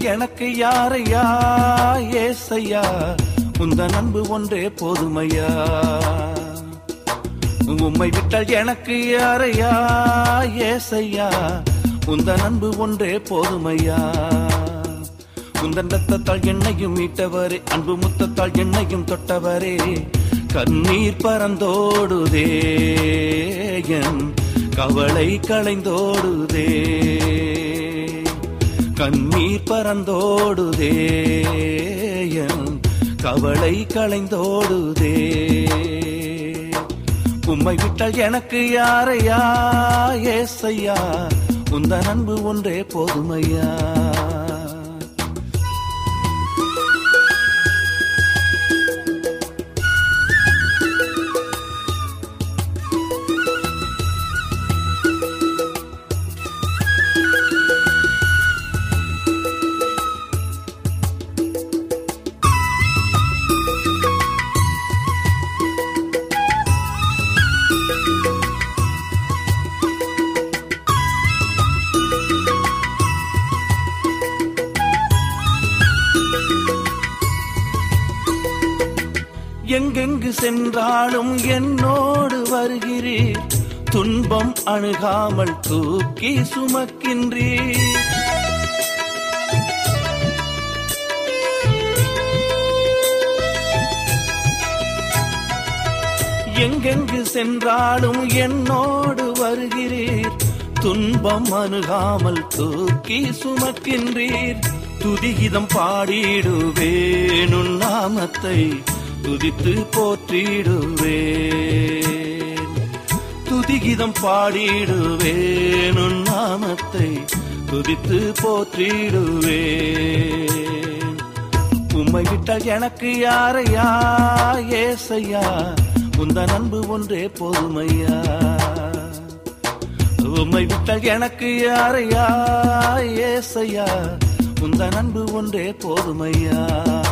எனக்கு யாரையா? ஏசையா உந்த அன்பு ஒன்றே போதுமையா? உம்மை விட்டால் எனக்கு யாரையா? ஏசையா உந்த அன்பு ஒன்றே போதுமையா? உந்தன் ரத்தத்தால் என்னையும் மீட்டவரே அன்பு முத்தத்தால் என்னையும் தொட்டவரே கண்ணீர் பறந்தோடுதே என் கவலை களைந்தோடுதே. கண்ணீர் பறந்தோடுதே கவலை களைந்தோடுதே. உம்மை விட்டால் எனக்கு யாரையா ஏசையா? உந்த அன்பு ஒன்றே போதுமையா? எங்கெங்கு சென்றாலும் என்னோடு வருகிறீர். துன்பம் அணுகாமல் தூக்கி சுமக்கின்றீர். எங்கெங்கு சென்றாலும் என்னோடு வருகிறீர். துன்பம் அணுகாமல் தூக்கி சுமக்கின்றீர். துதிகிதம் பாடிடுவேன் நாமத்தை. துதித்து போற்றிடுவேன். துதிகிதம் பாடிடுவேன். உன் நாமத்தை துதித்து போற்றிடுவேன். உம்மை விட்டால் எனக்கு யாரையா? ஏசையா? உந்த அன்பு ஒன்றே போதுமையா? உம்மை விட்டால் எனக்கு யாரையா? ஏசையா? உந்த அன்பு ஒன்றே போதுமையா?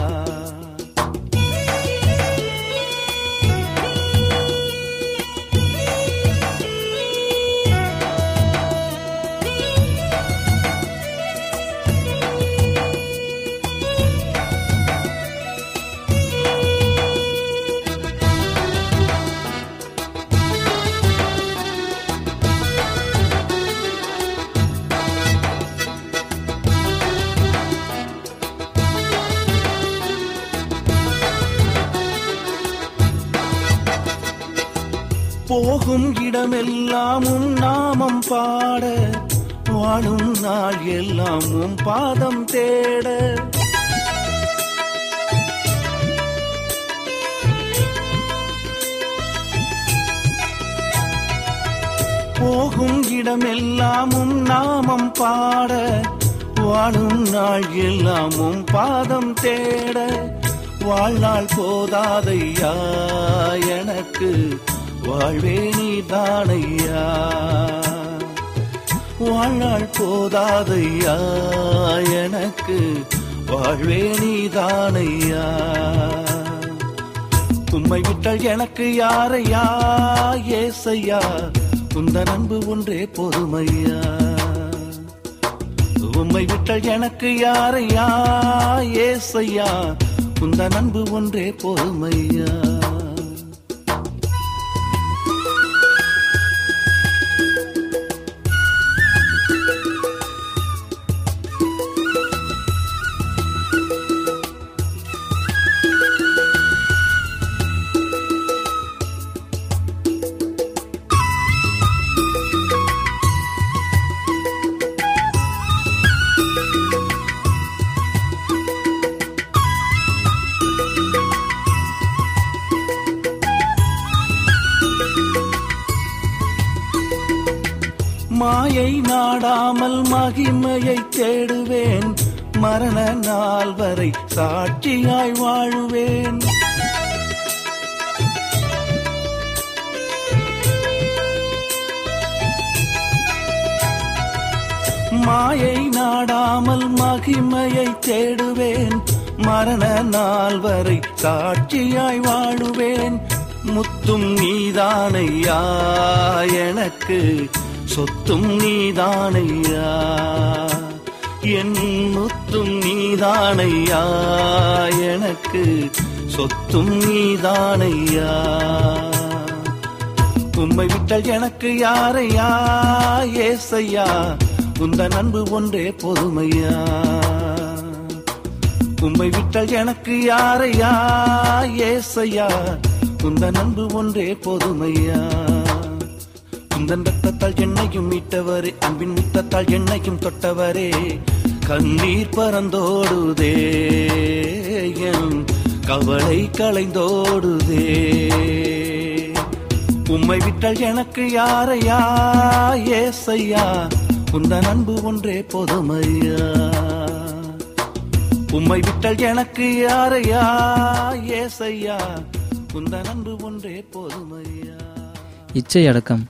போகும் இடமெல்லாம் உம் நாமம் பாட. வாழும் நாள் எல்லாம் உம் பாதம் தேட. போகும் இடமெல்லாம் உம் நாமம் பாட. வாழும் நாள் எல்லாம் உம் பாதம் தேட. வாழ்நாள் போதாதையா எனக்கு வாழ்வே நீ தானையா வாழ்நாள் போதாதையா? எனக்கு வாழ்வே நீ தானையா உம்மை விட்டால் எனக்கு யாரையா? ஏசையா? உந்த அன்பு ஒன்றே பொறுமையா? உம்மை விட்டால் எனக்கு யாரையா? ஏசையா? உந்த அன்பு ஒன்றே பொறுமையா? மகிமையை தேடுவேன். மரண நாள் வரை சாட்சியாய் வாழுவேன். மாயை நாடாமல் மகிமையை தேடுவேன். மரண நாள் வரை சாட்சியாய் வாழுவேன். முத்தும் நீதானையா எனக்கு சொத்தும் நீதானையா? என் முத்தும் நீதானையா? எனக்கு சொத்தும் நீதானையா? உம்மை விட்டால் எனக்கு யாரையா? ஏசையா உந்த அன்பு ஒன்றே பொதுமையா? உம்மை விட்டால் எனக்கு யாரையா? ஏசையா உந்த அன்பு ஒன்றே பொதுமையா? குந்தன் ரத்தத்தால் என்னையும் மீட்டவரே அன்பின் முத்தத்தால் என்னையும் தொட்டவரே கண்ணீர் பறந்தோடுதே என் கவலை களைந்தோடுதே. உம்மை விட்டால் எனக்கு யாரையா? ஏசையா உந்தன் அன்பு ஒன்றே பொதுமையா உம்மை விட்டால் எனக்கு யாரையா? ஏசையா உந்தன் அன்பு ஒன்றே பொதுமையா இச்சை அடக்கம்.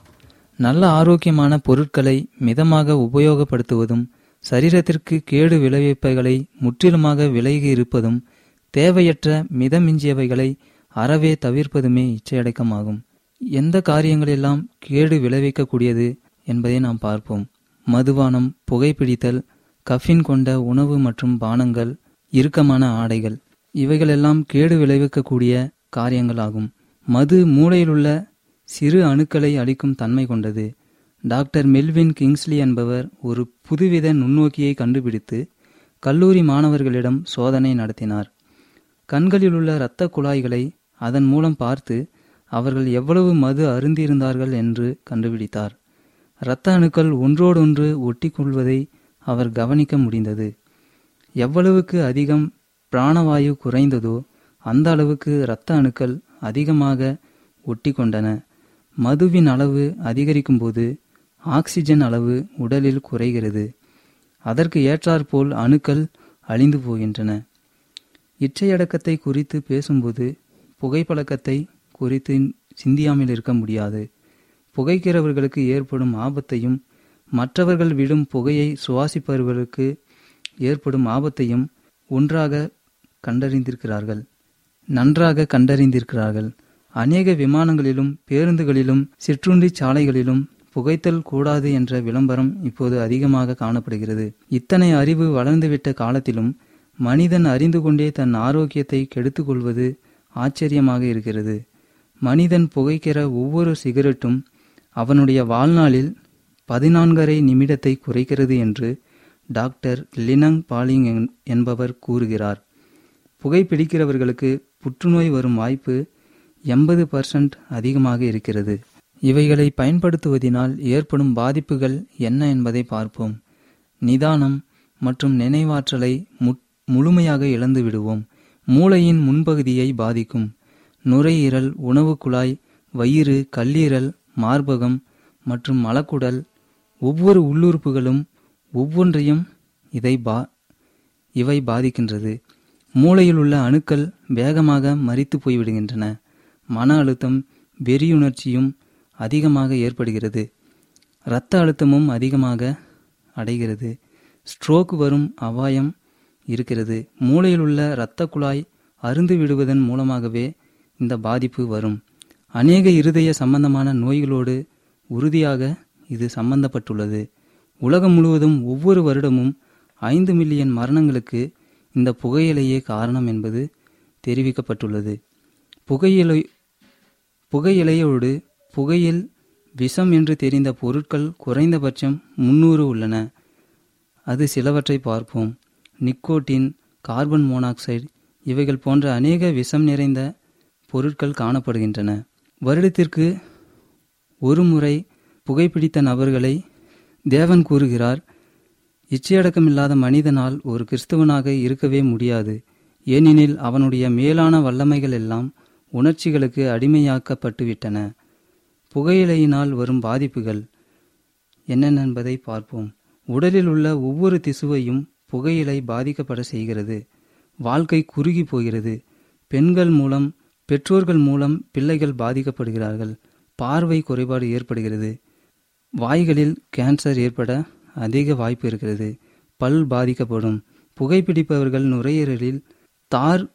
நல்ல ஆரோக்கியமான பொருட்களை மிதமாக உபயோகப்படுத்துவதும் சரீரத்திற்கு கேடு விளைவிப்பைகளை முற்றிலுமாக விலகி இருப்பதும் தேவையற்ற மிதமிஞ்சியவைகளை அறவே தவிர்ப்பதுமே இச்சையடக்கமாகும். எந்த காரியங்களெல்லாம் கேடு விளைவிக்கக்கூடியது என்பதை நாம் பார்ப்போம். மதுபானம் புகைப்பிடித்தல் கஃபின் கொண்ட உணவு மற்றும் பானங்கள் இறுக்கமான ஆடைகள் இவைகளெல்லாம் கேடு விளைவிக்கக்கூடிய காரியங்களாகும். மது மூளையிலுள்ள சிறு அணுக்களை அளிக்கும் தன்மை கொண்டது. டாக்டர் மெல்வின் கிங்ஸ்லி என்பவர் ஒரு புதுவித நுண்ணோக்கியை கண்டுபிடித்து கல்லூரி மாணவர்களிடம் சோதனை நடத்தினார். கண்களிலுள்ள இரத்த குழாய்களை அதன் மூலம் பார்த்து அவர்கள் எவ்வளவு மது அருந்தியிருந்தார்கள் என்று கண்டுபிடித்தார். இரத்த அணுக்கள் ஒன்றோடொன்று ஒட்டி கொள்வதை அவர் கவனிக்க முடிந்தது. எவ்வளவுக்கு அதிகம் பிராணவாயு குறைந்ததோ அந்த அளவுக்கு இரத்த அணுக்கள் அதிகமாக ஒட்டி கொண்டன மதுவின் அளவு அதிகரிக்கும்போது ஆக்சிஜன் அளவு உடலில் குறைகிறது. அதற்கு ஏற்றாற்போல் அணுக்கள் அழிந்து போகின்றன. இச்சையடக்கத்தை குறித்து பேசும்போது புகைப்பழக்கத்தை குறித்து சிந்தியாமல் இருக்க முடியாது. புகைக்கிறவர்களுக்கு ஏற்படும் ஆபத்தையும் மற்றவர்கள் விடும் புகையை சுவாசிப்பவர்களுக்கு ஏற்படும் ஆபத்தையும் ஒன்றாக கண்டறிந்திருக்கிறார்கள். நன்றாக கண்டறிந்திருக்கிறார்கள். அநேக விமானங்களிலும் பேருந்துகளிலும் சிற்றுண்டி சாலைகளிலும் புகைத்தல் கூடாது என்ற விளம்பரம் இப்போது அதிகமாக காணப்படுகிறது. இத்தனை அறிவு வளர்ந்துவிட்ட காலத்திலும் மனிதன் அறிந்து கொண்டே தன் ஆரோக்கியத்தை கெடுத்துக்கொள்வது ஆச்சரியமாக இருக்கிறது. மனிதன் புகைக்கிற ஒவ்வொரு சிகரெட்டும் அவனுடைய வாழ்நாளில் பதினான்கரை நிமிடத்தை குறைக்கிறது என்று டாக்டர் லினங் பாலிங் என்பவர் கூறுகிறார். புகைப்பிடிக்கிறவர்களுக்கு புற்றுநோய் வரும் வாய்ப்பு எண்பது பர்சன்ட் அதிகமாக இருக்கிறது. இவைகளை பயன்படுத்துவதினால் ஏற்படும் பாதிப்புகள் என்ன என்பதை பார்ப்போம். நிதானம் மற்றும் நினைவாற்றலை முழுமையாக இழந்து விடுவோம். மூளையின் முன்பகுதியை பாதிக்கும். நுரையீரல் உணவு குழாய் வயிறு கல்லீரல் மார்பகம் மற்றும் மலக்குடல் ஒவ்வொரு உள்ளுறுப்புகளும் ஒவ்வொன்றையும் இதை பா இவை பாதிக்கின்றது. மூளையில் உள்ள அணுக்கள் வேகமாக மறித்து போய்விடுகின்றன. மன அழுத்தம் வெறியுணர்ச்சியும் அதிகமாக ஏற்படுகிறது. இரத்த அழுத்தமும் அதிகமாக அடைகிறது. ஸ்ட்ரோக் வரும் அபாயம் இருக்கிறது. மூளையில் உள்ள இரத்த குழாய் அருந்து விடுவதன் மூலமாகவே இந்த பாதிப்பு வரும். அநேக இருதய சம்பந்தமான நோய்களோடு உறுதியாக இது சம்பந்தப்பட்டுள்ளது. உலகம் முழுவதும் ஒவ்வொரு வருடமும் ஐந்து மில்லியன் மரணங்களுக்கு இந்த புகையிலையே காரணம் என்பது தெரிவிக்கப்பட்டுள்ளது. புகையிலை புகையிலையோடு புகையில் விஷம் என்று தெரிந்த பொருட்கள் குறைந்தபட்சம் முன்னூறு உள்ளன. அது சிலவற்றை பார்ப்போம். நிக்கோட்டின் கார்பன் மோனாக்சைடு இவைகள் போன்ற அநேக விஷம் நிறைந்த பொருட்கள் காணப்படுகின்றன. வருடத்திற்கு ஒரு முறை புகைப்பிடித்த நபர்களை தேவன் கூறுகிறார் இச்சையடக்கமில்லாத மனிதனால் ஒரு கிறிஸ்தவனாக இருக்கவே முடியாது. ஏனெனில் அவனுடைய மேலான வல்லமைகள் எல்லாம் உணர்ச்சிகளுக்கு அடிமையாக்கப்பட்டுவிட்டன. புகையிலையினால் வரும் பாதிப்புகள் என்னென்ன என்பதை பார்ப்போம். உடலில் உள்ள ஒவ்வொரு திசுவையும் புகையிலை பாதிக்கப்பட செய்கிறது. வாழ்க்கை குறுகி போகிறது. பெண்கள் மூலம் பெற்றோர்கள் மூலம் பிள்ளைகள் பாதிக்கப்படுகிறார்கள். பார்வை குறைபாடு ஏற்படுகிறது. வாய்களில் கேன்சர் ஏற்பட அதிக வாய்ப்பு இருக்கிறது. பல் பாதிக்கப்படும். புகைப்பிடிப்பவர்கள் நுரையீரலில் தார்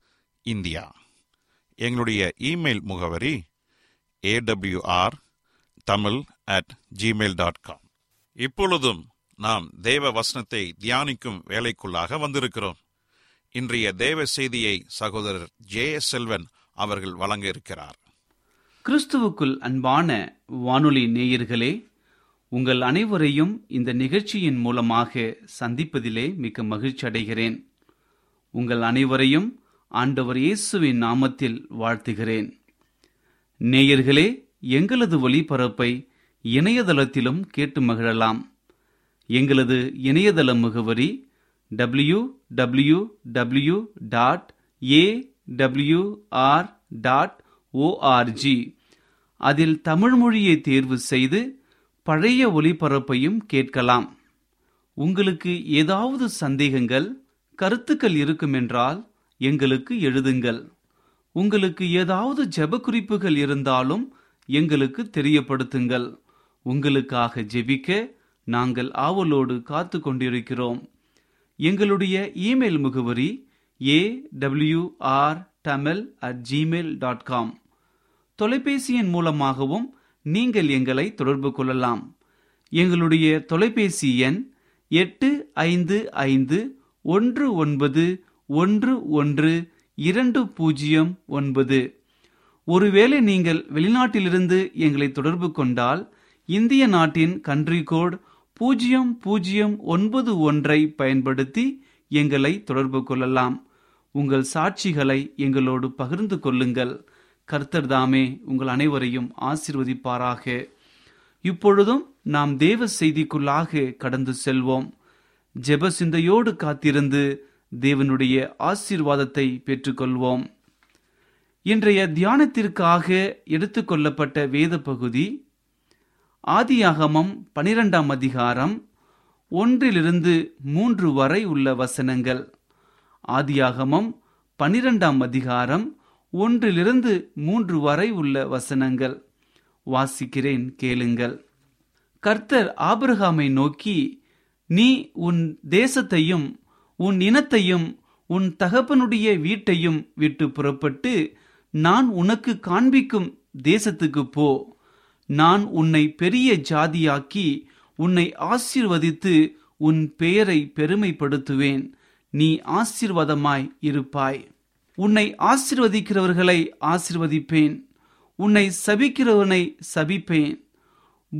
இந்தியா. எங்களுடைய இமெயில் முகவரி AWR Tamil at Gmail dot com இப்பொழுதும் நாம் தேவ வசனத்தை தியானிக்கும் வேலைக்குள்ளாக வந்திருக்கிறோம். இன்றைய தேவ செய்தியை சகோதரர் ஜே எஸ் செல்வன் அவர்கள் வழங்க இருக்கிறார். கிறிஸ்துவுக்குள் அன்பான வானொலி நேயர்களே உங்கள் அனைவரையும் இந்த நிகழ்ச்சியின் மூலமாக சந்திப்பதிலே மிக்க மகிழ்ச்சி அடைகிறேன் உங்கள் அனைவரையும் ஆண்டவர் இயேசுவின் நாமத்தில் வாழ்த்துகிறேன். நேயர்களே எங்களது ஒளிபரப்பை இணையதளத்திலும் கேட்டு மகிழலாம். எங்களது இணையதள முகவரி W W W dot A WR dot ORG அதில் தமிழ் மொழியை தேர்வு செய்து பழைய ஒளிபரப்பையும் கேட்கலாம். உங்களுக்கு ஏதாவது சந்தேகங்கள் கருத்துக்கள் இருக்குமென்றால் எங்களுக்கு எழுதுங்கள். உங்களுக்கு ஏதாவது ஜெப குறிப்புகள் இருந்தாலும் எங்களுக்கு தெரியப்படுத்துங்கள். உங்களுக்காக ஜெபிக்க நாங்கள் ஆவலோடு காத்து கொண்டிருக்கிறோம் எங்களுடைய இமெயில் முகவரி A W R Tamil at Gmail dot com தொலைபேசியின் மூலமாகவும் நீங்கள் எங்களை தொடர்பு கொள்ளலாம். எங்களுடைய தொலைபேசி எண் எட்டு ஐந்து ஐந்து ஒன்று ஒன்பது ஒன்று ஒன்று இரண்டு பூஜ்ஜியம் ஒன்பது. ஒருவேளை நீங்கள் வெளிநாட்டிலிருந்து எங்களை தொடர்பு கொண்டால் இந்திய நாட்டின் கன்ட்ரி கோட் பூஜ்ஜியம் பூஜ்ஜியம் ஒன்பது ஒன்றை பயன்படுத்தி எங்களை தொடர்பு கொள்ளலாம். உங்கள் சாட்சிகளை எங்களோடு பகிர்ந்து கொள்ளுங்கள். கர்த்தர் தாமே உங்கள் அனைவரையும் ஆசிர்வதிப்பாராக. இப்பொழுதும் நாம் தேவ செய்திக்குள்ளாக கடந்து செல்வோம். ஜெப சிந்தையோடு காத்திருந்து தேவனுடைய ஆசீர்வாதத்தை பெற்றுக்கொள்வோம். இன்றைய தியானத்திற்காக எடுத்துக்கொள்ளப்பட்ட வேத பகுதி ஆதியாகமம் பனிரெண்டாம் அதிகாரம் ஒன்றிலிருந்து மூன்று வரை உள்ள வசனங்கள். ஆதியாகமம் பனிரெண்டாம் அதிகாரம் ஒன்றிலிருந்து மூன்று வரை உள்ள வசனங்கள். வாசிக்கிறேன் கேளுங்கள். கர்த்தர் ஆபிரகாமை நோக்கி நீ உன் தேசத்தையும் உன் இனத்தையும் உன் தகப்பனுடைய வீட்டையும் விட்டு புறப்பட்டு நான் உனக்கு காண்பிக்கும் தேசத்துக்கு போ. நான் உன்னை பெரிய ஜாதியாக்கி உன்னை ஆசீர்வதித்து உன் பெயரை பெருமைப்படுத்துவேன். நீ ஆசீர்வாதமாய் இருப்பாய். உன்னை ஆசிர்வதிக்கிறவர்களை ஆசிர்வதிப்பேன். உன்னை சபிக்கிறவனை சபிப்பேன்.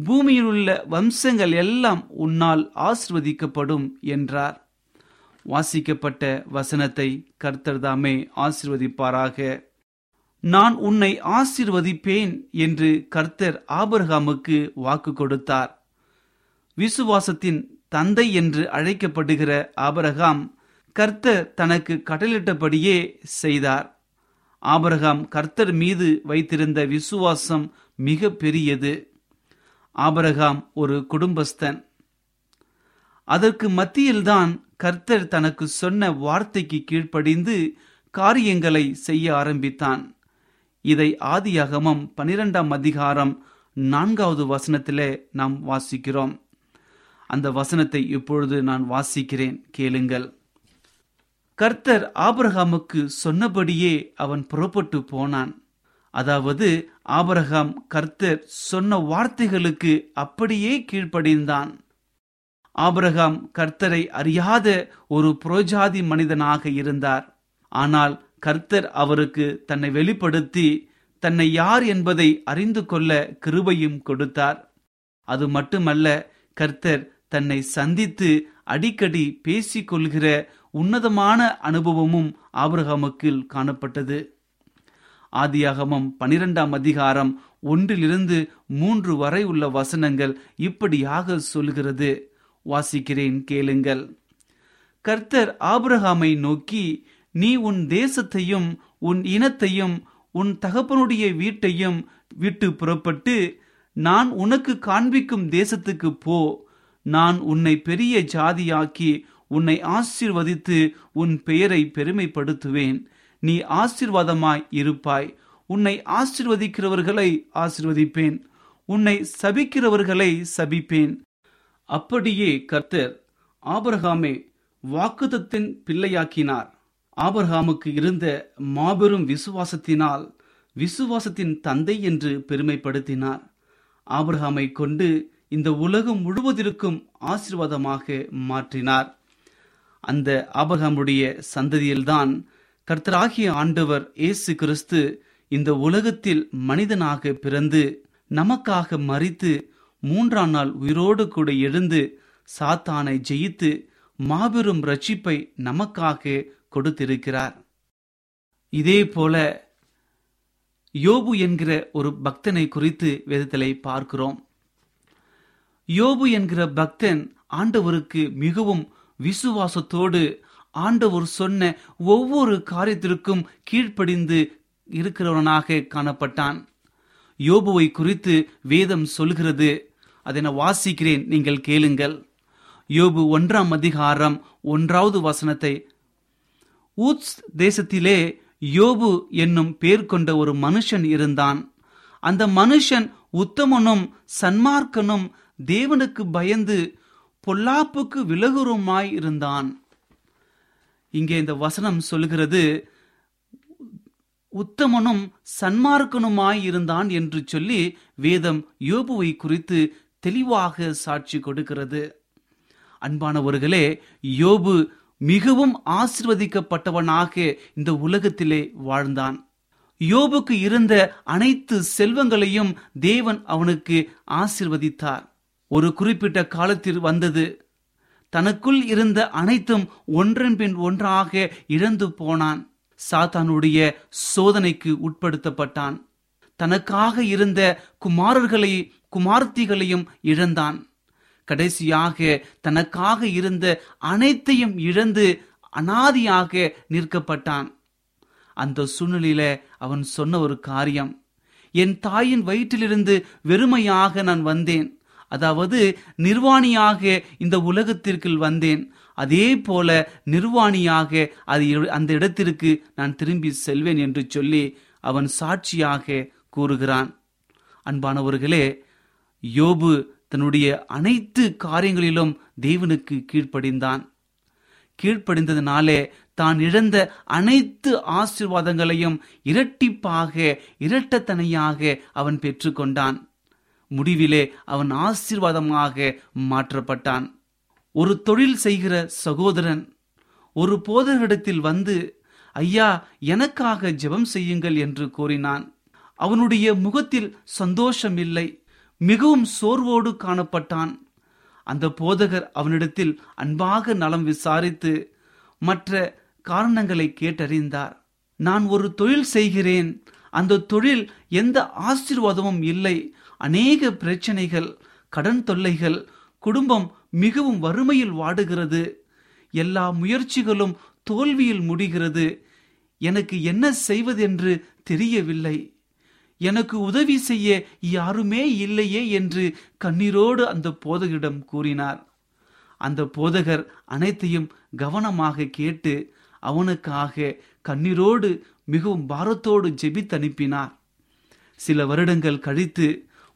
பூமியிலுள்ள வம்சங்கள் எல்லாம் உன்னால் ஆசிர்வதிக்கப்படும் என்றார். வாசிக்கப்பட்ட வசனத்தை கர்த்தர் தாமே ஆசிர்வதிப்பாராக. நான் உன்னை ஆசிர்வதிப்பேன் என்று கர்த்தர் ஆபிரகாமுக்கு வாக்கு கொடுத்தார். விசுவாசத்தின் தந்தை என்று அழைக்கப்படுகிற ஆபரகாம் கர்த்தர் தனக்கு கட்டளிட்டபடியே செய்தார். ஆபரகாம் கர்த்தர் மீது வைத்திருந்த விசுவாசம் மிக பெரியது ஆபரகாம் ஒரு குடும்பஸ்தன். அதற்கு மத்தியில்தான் கர்த்தர் தனக்கு சொன்ன வார்த்தைக்கு கீழ்ப்படிந்து காரியங்களை செய்ய ஆரம்பித்தான். இதை ஆதியாகமம் பனிரெண்டாம் அதிகாரம் நான்காவது வசனத்திலே நாம் வாசிக்கிறோம். அந்த வசனத்தை இப்பொழுது நான் வாசிக்கிறேன். கேளுங்கள். கர்த்தர் ஆபரகாமுக்கு சொன்னபடியே அவன் புறப்பட்டு போனான். அதாவது ஆபரகாம் கர்த்தர் சொன்ன வார்த்தைகளுக்கு அப்படியே கீழ்ப்படிந்தான். ஆபிரகாம் கர்த்தரை அறியாத ஒரு புரோஜாதி மனிதனாக இருந்தார். ஆனால் கர்த்தர் அவருக்கு தன்னை வெளிப்படுத்தி தன்னை யார் என்பதை அறிந்து கொள்ள கிருபையும் கொடுத்தார். அது மட்டுமல்ல கர்த்தர் தன்னை சந்தித்து அடிக்கடி பேசிக் கொள்கிற உன்னதமான அனுபவமும் ஆபிரகாமுக்கு காணப்பட்டது. ஆதியாகமம் பனிரெண்டாம் அதிகாரம் ஒன்றிலிருந்து மூன்று வரை உள்ள வசனங்கள் இப்படியாக சொல்கிறது. வாசிக்கிறேன் கேளுங்கள். கர்த்தர் ஆபிரகாமை நோக்கி நீ உன் தேசத்தையும் உன் இனத்தையும் உன் தகப்பனுடைய வீட்டையும் விட்டு புறப்பட்டு நான் உனக்கு காண்பிக்கும் தேசத்துக்கு போ. நான் உன்னை பெரிய ஜாதியாக்கி உன்னை ஆசிர்வதித்து உன் பெயரை பெருமைப்படுத்துவேன். நீ ஆசிர்வாதமாய் இருப்பாய். உன்னை ஆசிர்வதிக்கிறவர்களை ஆசிர்வதிப்பேன். உன்னை சபிக்கிறவர்களை சபிப்பேன். அப்படியே கர்த்தர் ஆபரகாமே வாக்குதத்தின் பிள்ளையாக்கினார். ஆபரகாமுக்கு இருந்த மாபெரும் விசுவாசத்தினால் விசுவாசத்தின் தந்தை என்று பெருமைப்படுத்தினார். ஆபரகாமை கொண்டு இந்த உலகம் முழுவதற்கும் ஆசீர்வாதமாக மாற்றினார். அந்த ஆபரகாமுடைய சந்ததியில்தான் கர்த்தராகிய ஆண்டவர் இயேசு கிறிஸ்து இந்த உலகத்தில் மனிதனாக பிறந்து நமக்காக மறித்து மூன்றாம் நாள் உயிரோடு கூட எழுந்து சாத்தானை ஜெயித்து மாபெரும் ரட்சிப்பை நமக்காக கொடுத்திருக்கிறார். இதே போல யோபு என்கிற ஒரு பக்தனை குறித்து வேதத்திலே பார்க்கிறோம். யோபு என்கிற பக்தன் ஆண்டவருக்கு மிகவும் விசுவாசத்தோடு ஆண்டவர் சொன்ன ஒவ்வொரு காரியத்திற்கும் கீழ்ப்படிந்து இருக்கிறவனாக காணப்பட்டான். யோபுவை குறித்து வேதம் சொல்கிறது. அதை நான் வாசிக்கிறேன் நீங்கள் கேளுங்கள். யோபு ஒன்றாம் அதிகாரம் ஒன்றாவது வசனத்தை ஊத்ஸ் தேசத்திலே யோபு என்னும் பேர் கொண்ட ஒரு மனுஷன் இருந்தான். அந்த மனுஷன் உத்தமனும் சன்மார்க்கனும் தேவனுக்கு பயந்து பொல்லாப்புக்கு விலகுருமாய் இருந்தான். இங்கே இந்த வசனம் சொல்கிறது உத்தமனும் சன்மார்க்கனுமாய் இருந்தான் என்று சொல்லி வேதம் யோபுவை குறித்து தெளிவாக சாட்சி கொடுக்கிறது. அன்பானவர்களே யோபு மிகவும் ஆசிர்வதிக்கப்பட்டவனாக இந்த உலகத்திலே வாழ்ந்தான். யோபுக்கு இருந்த அனைத்து செல்வங்களையும் தேவன் அவனுக்கு ஆசிர்வதித்தார். ஒரு குறிப்பிட்ட காலத்தில் வந்தது. தனக்குள் இருந்த அனைத்தும் ஒன்றன் பின் ஒன்றாக இழந்து போனான். சாத்தானுடைய சோதனைக்கு உட்படுத்தப்பட்டான். தனக்காக இருந்த குமாரர்களை குமார்த்திகளையும் இழந்தான். கடைசியாக தனக்காக இருந்த அனைத்தையும் இழந்து அனாதியாக நிற்கப்பட்டான். அந்த சூழ்நிலையில அவன் சொன்ன ஒரு காரியம் என் தாயின் வயிற்றிலிருந்து வெறுமையாக நான் வந்தேன். அதாவது நிர்வாணியாக இந்த உலகத்திற்குள் வந்தேன். அதே போல நிர்வாணியாக அது அந்த இடத்திற்கு நான் திரும்பி செல்வேன் என்று சொல்லி அவன் சாட்சியாக கூறுகிறான். அன்பானவர்களே யோபு தன்னுடைய அனைத்து காரியங்களிலும் தேவனுக்கு கீழ்ப்படிந்தான். கீழ்ப்படிந்ததினாலே தான் இழந்த அனைத்து ஆசீர்வாதங்களையும் இரட்டிப்பாக இரட்டத்தனையாக அவன் பெற்றுக்கொண்டான். முடிவிலே அவன் ஆசீர்வாதமாக மாற்றப்பட்டான். ஒரு தொழில் செய்கிற சகோதரன் ஒரு போதகரிடத்தில் வந்து ஐயா எனக்காக ஜெபம் செய்யுங்கள் என்று கூறினான். அவனுடைய முகத்தில் சந்தோஷம் இல்லை மிகவும் சோர்வோடு காணப்பட்டான். அந்த போதகர் அவனிடத்தில் அன்பாக நலம் விசாரித்து மற்ற காரணங்களை கேட்டறிந்தார். நான் ஒரு தொழில் செய்கிறேன். அந்த தொழில் எந்த ஆசீர்வாதமும் இல்லை. அநேக பிரச்சனைகள் கடன் தொல்லைகள் குடும்பம் மிகவும் வறுமையில் வாடுகிறது. எல்லா முயற்சிகளும் தோல்வியில் முடிகிறது. எனக்கு என்ன செய்வதென்று தெரியவில்லை. எனக்கு உதவி செய்ய யாருமே இல்லையே என்று கண்ணீரோடு அந்த போதகரிடம் கூறினார். அந்த போதகர் அனைத்தையும் கவனமாக கேட்டு அவனுக்காக கண்ணீரோடு மிகவும் பாரத்தோடு ஜெபித்து அனுப்பினார். சில வருடங்கள் கழித்து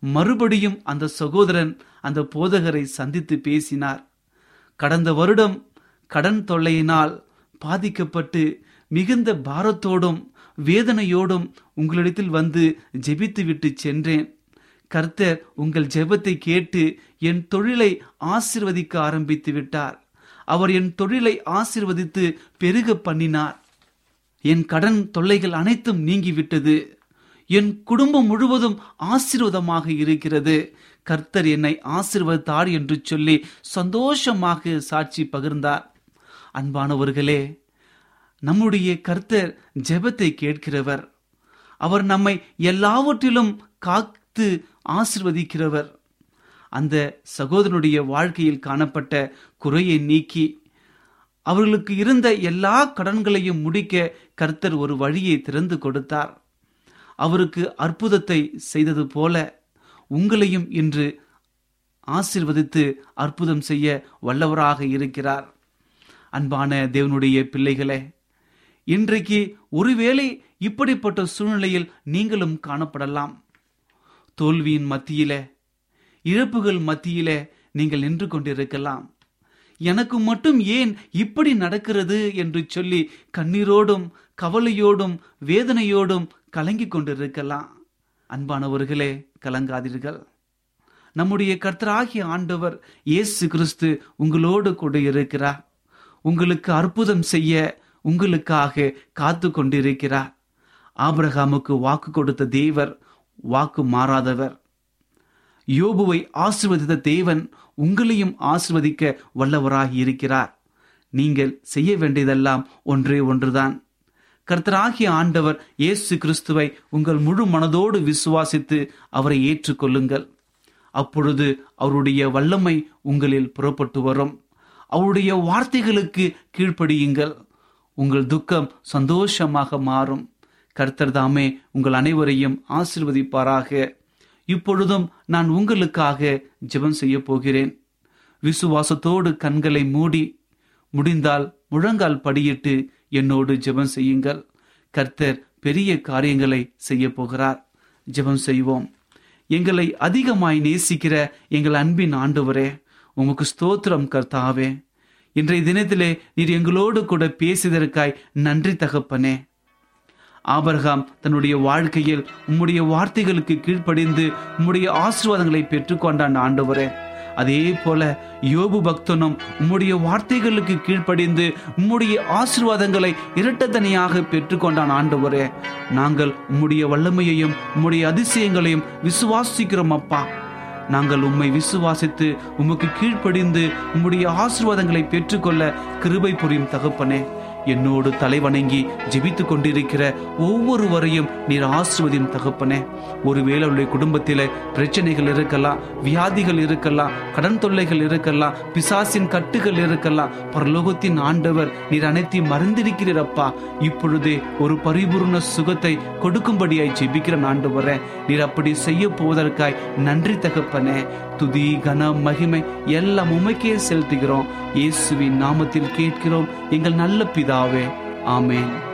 மறுபடியும் அந்த சகோதரன் அந்த போதகரை சந்தித்து பேசினார். கடந்த வருடம் கடன் தொல்லையினால் பாதிக்கப்பட்டு மிகுந்த பாரத்தோடும் வேதனையோடும் உங்களிடத்தில் வந்து ஜெபித்து விட்டு சென்றேன். கர்த்தர் உங்கள் ஜெபத்தை கேட்டு என் தொழிலை ஆசிர்வதிக்க ஆரம்பித்து விட்டார். அவர் என் தொழிலை ஆசிர்வதித்து பெருக பண்ணினார். என் கடன் தொல்லைகள் அனைத்தும் நீங்கிவிட்டது. என் குடும்பம் முழுவதும் ஆசீர்வாதமாக இருக்கிறது. கர்த்தர் என்னை ஆசிர்வதித்தார் என்று சொல்லி சந்தோஷமாக சாட்சி பகிர்ந்தார். அன்பானவர்களே நம்முடைய கர்த்தர் ஜெபத்தை கேட்கிறவர். அவர் நம்மை எல்லாவற்றிலும் காத்து ஆசிர்வதிக்கிறவர். அந்த சகோதரனுடைய வாழ்க்கையில் காணப்பட்ட குறையை நீக்கி அவர்களுக்கு இருந்த எல்லா கடன்களையும் முடிக்க கர்த்தர் ஒரு வழியை திறந்து கொடுத்தார். அவருக்கு அற்புதத்தை செய்தது போல உங்களையும் இன்று ஆசிர்வதித்து அற்புதம் செய்ய வல்லவராக இருக்கிறார். அன்பான தேவனுடைய பிள்ளைகளே இன்றைக்கு ஒருவேளை இப்படிப்பட்ட சூழ்நிலையில் நீங்களும் காணப்படலாம். தோல்வியின் மத்தியிலே இழப்புகள் மத்தியிலே நீங்கள் நின்று கொண்டிருக்கலாம். எனக்கு மட்டும் ஏன் இப்படி நடக்கிறது என்று சொல்லி கண்ணீரோடும் கவலையோடும் வேதனையோடும் கலங்கி கொண்டிருக்கலாம். அன்பானவர்களே கலங்காதீர்கள். நம்முடைய கர்த்தராகிய ஆண்டவர் இயேசு கிறிஸ்து உங்களோடு கூட இருக்கிறார். உங்களுக்கு அற்புதம் செய்ய உங்களுக்காக காத்து கொண்டிருக்கிறார் ஆபிரகாமுக்கு வாக்கு கொடுத்த தேவர் வாக்கு மாறாதவர். யோபுவை ஆசிர்வதித்த தேவன் உங்களையும் ஆசிர்வதிக்க வல்லவராகி இருக்கிறார் நீங்கள் செய்ய வேண்டியதெல்லாம் ஒன்றே ஒன்றுதான். கர்த்தராகிய ஆண்டவர் இயேசு கிறிஸ்துவை உங்கள் முழு மனதோடு விசுவாசித்து அவரை ஏற்றுக்கொள்ளுங்கள். அப்பொழுது அவருடைய வல்லமை உங்களில் புறப்பட்டு வரும். அவருடைய வார்த்தைகளுக்கு கீழ்ப்படியுங்கள். உங்கள் துக்கம் சந்தோஷமாக மாறும். கர்த்தர் தாமே உங்கள் அனைவரையும் ஆசிர்வதிப்பாராக. இப்பொழுதும் நான் உங்களுக்காக ஜெபம் செய்ய போகிறேன். விசுவாசத்தோடு கண்களை மூடி முடிந்தால் முழங்கால் படியிட்டு என்னோடு ஜெபம் செய்யுங்கள். கர்த்தர் பெரிய காரியங்களை செய்ய போகிறார். ஜெபம் செய்வோம். எங்களை அதிகமாய் நேசிக்கிற எங்கள் அன்பின் ஆண்டவரே உமக்கு ஸ்தோத்திரம் கர்த்தாவே. இன்றைய தினத்திலே நீர் எங்களோடு கூட பேசியதற்காய் நன்றி தகப்பனே. ஆபர்காம் தன்னுடைய வாழ்க்கையில் உம்முடைய வார்த்தைகளுக்கு கீழ்ப்படிந்து உம்முடைய ஆசீர்வாதங்களை பெற்றுக்கொண்டான் ஆண்டவரே. அதே போல யோபு பக்தனும் உம்முடைய வார்த்தைகளுக்கு கீழ்ப்படிந்து உம்முடைய ஆசீர்வாதங்களை இரட்டத்தனியாக பெற்றுக்கொண்டான் ஆண்டவரே. நாங்கள் உம்முடைய வல்லமையையும் உம்முடைய அதிசயங்களையும் விசுவாசிக்கிறோம் அப்பா. நாங்கள் உம்மை விசுவாசித்து உமக்கு கீழ்ப்படிந்து உம்முடைய ஆசிர்வாதங்களை பெற்றுக்கொள்ள கிருபை புரியும் தகப்பனே. என்னோடு தலைவணங்கி ஜெபித்து கொண்டிருக்கிற ஒவ்வொருவரையும் நீர் ஆசிர்வதியும் தகப்பனே. ஒருவேளை அவருடைய குடும்பத்தில் பிரச்சனைகள் இருக்கலாம் வியாதிகள் இருக்கலாம் கடன் தொல்லைகள் இருக்கலாம் பிசாசின் கட்டுகள் இருக்கலாம் பரலோகத்தின் ஆண்டவர் நீர் அனைத்தையும் மறந்திருக்கிறீரப்பா இப்பொழுதே ஒரு பரிபூர்ண சுகத்தை கொடுக்கும்படியாய் ஜெபிக்கிற ஆண்டவரே. நீர் அப்படி செய்ய போவதற்காய் நன்றி தகப்பனே. துதி கன மகிமை எல்லாம் உமைக்கே செலுத்துகிறோம். இயேசுவின் நாமத்தில் கேட்கிறோம். எங்கள் நல்ல பிதாவே ஆமேன்.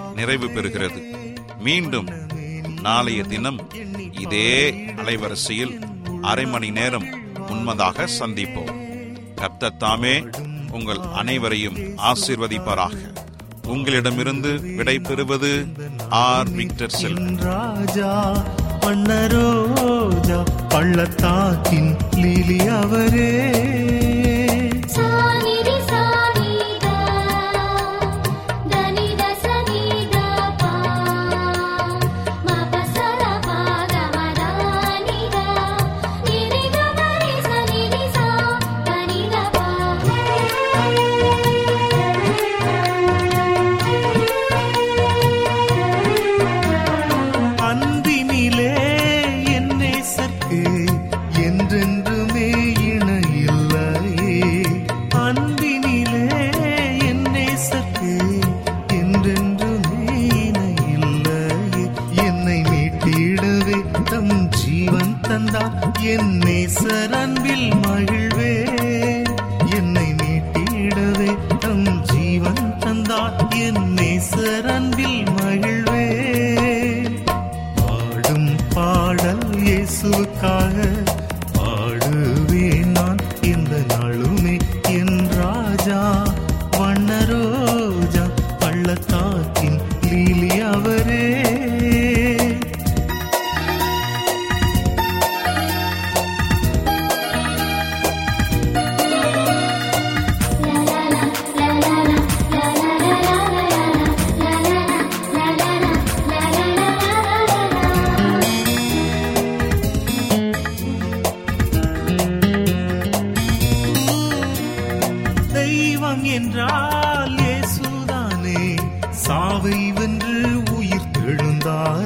நிறைவு பெறுகிறது. மீண்டும் நாளைய தினம் இதே அலைவரிசையில் அரை மணி நேரம் உண்மதாக சந்திப்போம். கர்த்தர் தாமே உங்கள் அனைவரையும் ஆசீர்வதிப்பாராக. உங்களிடமிருந்து விடை பெறுவது ஆர். விக்டர் செல்வன் ராஜா பன்னரோஜா பள்ளத்தாக்கின் லீலி அவரே. என் மகிழ்வே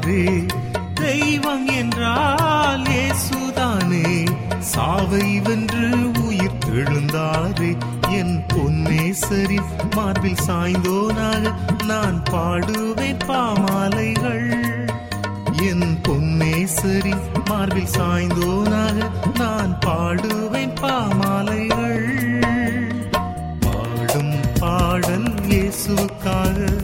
தெழுந்தாரே தெய்வம் என்றால் இயேசுதானே. சாவை வென்று உயிர் எழுந்தாரு என் பொன்னே சரி மார்பில் சாய்ந்தோனாக நான் பாடுவேன் பாமாலைகள். என் பொன்னே சரி மார்பில் சாய்ந்தோனாக நான் பாடுவேன் பாமாலைகள். பாடும் பாடல் இயேசுக்காக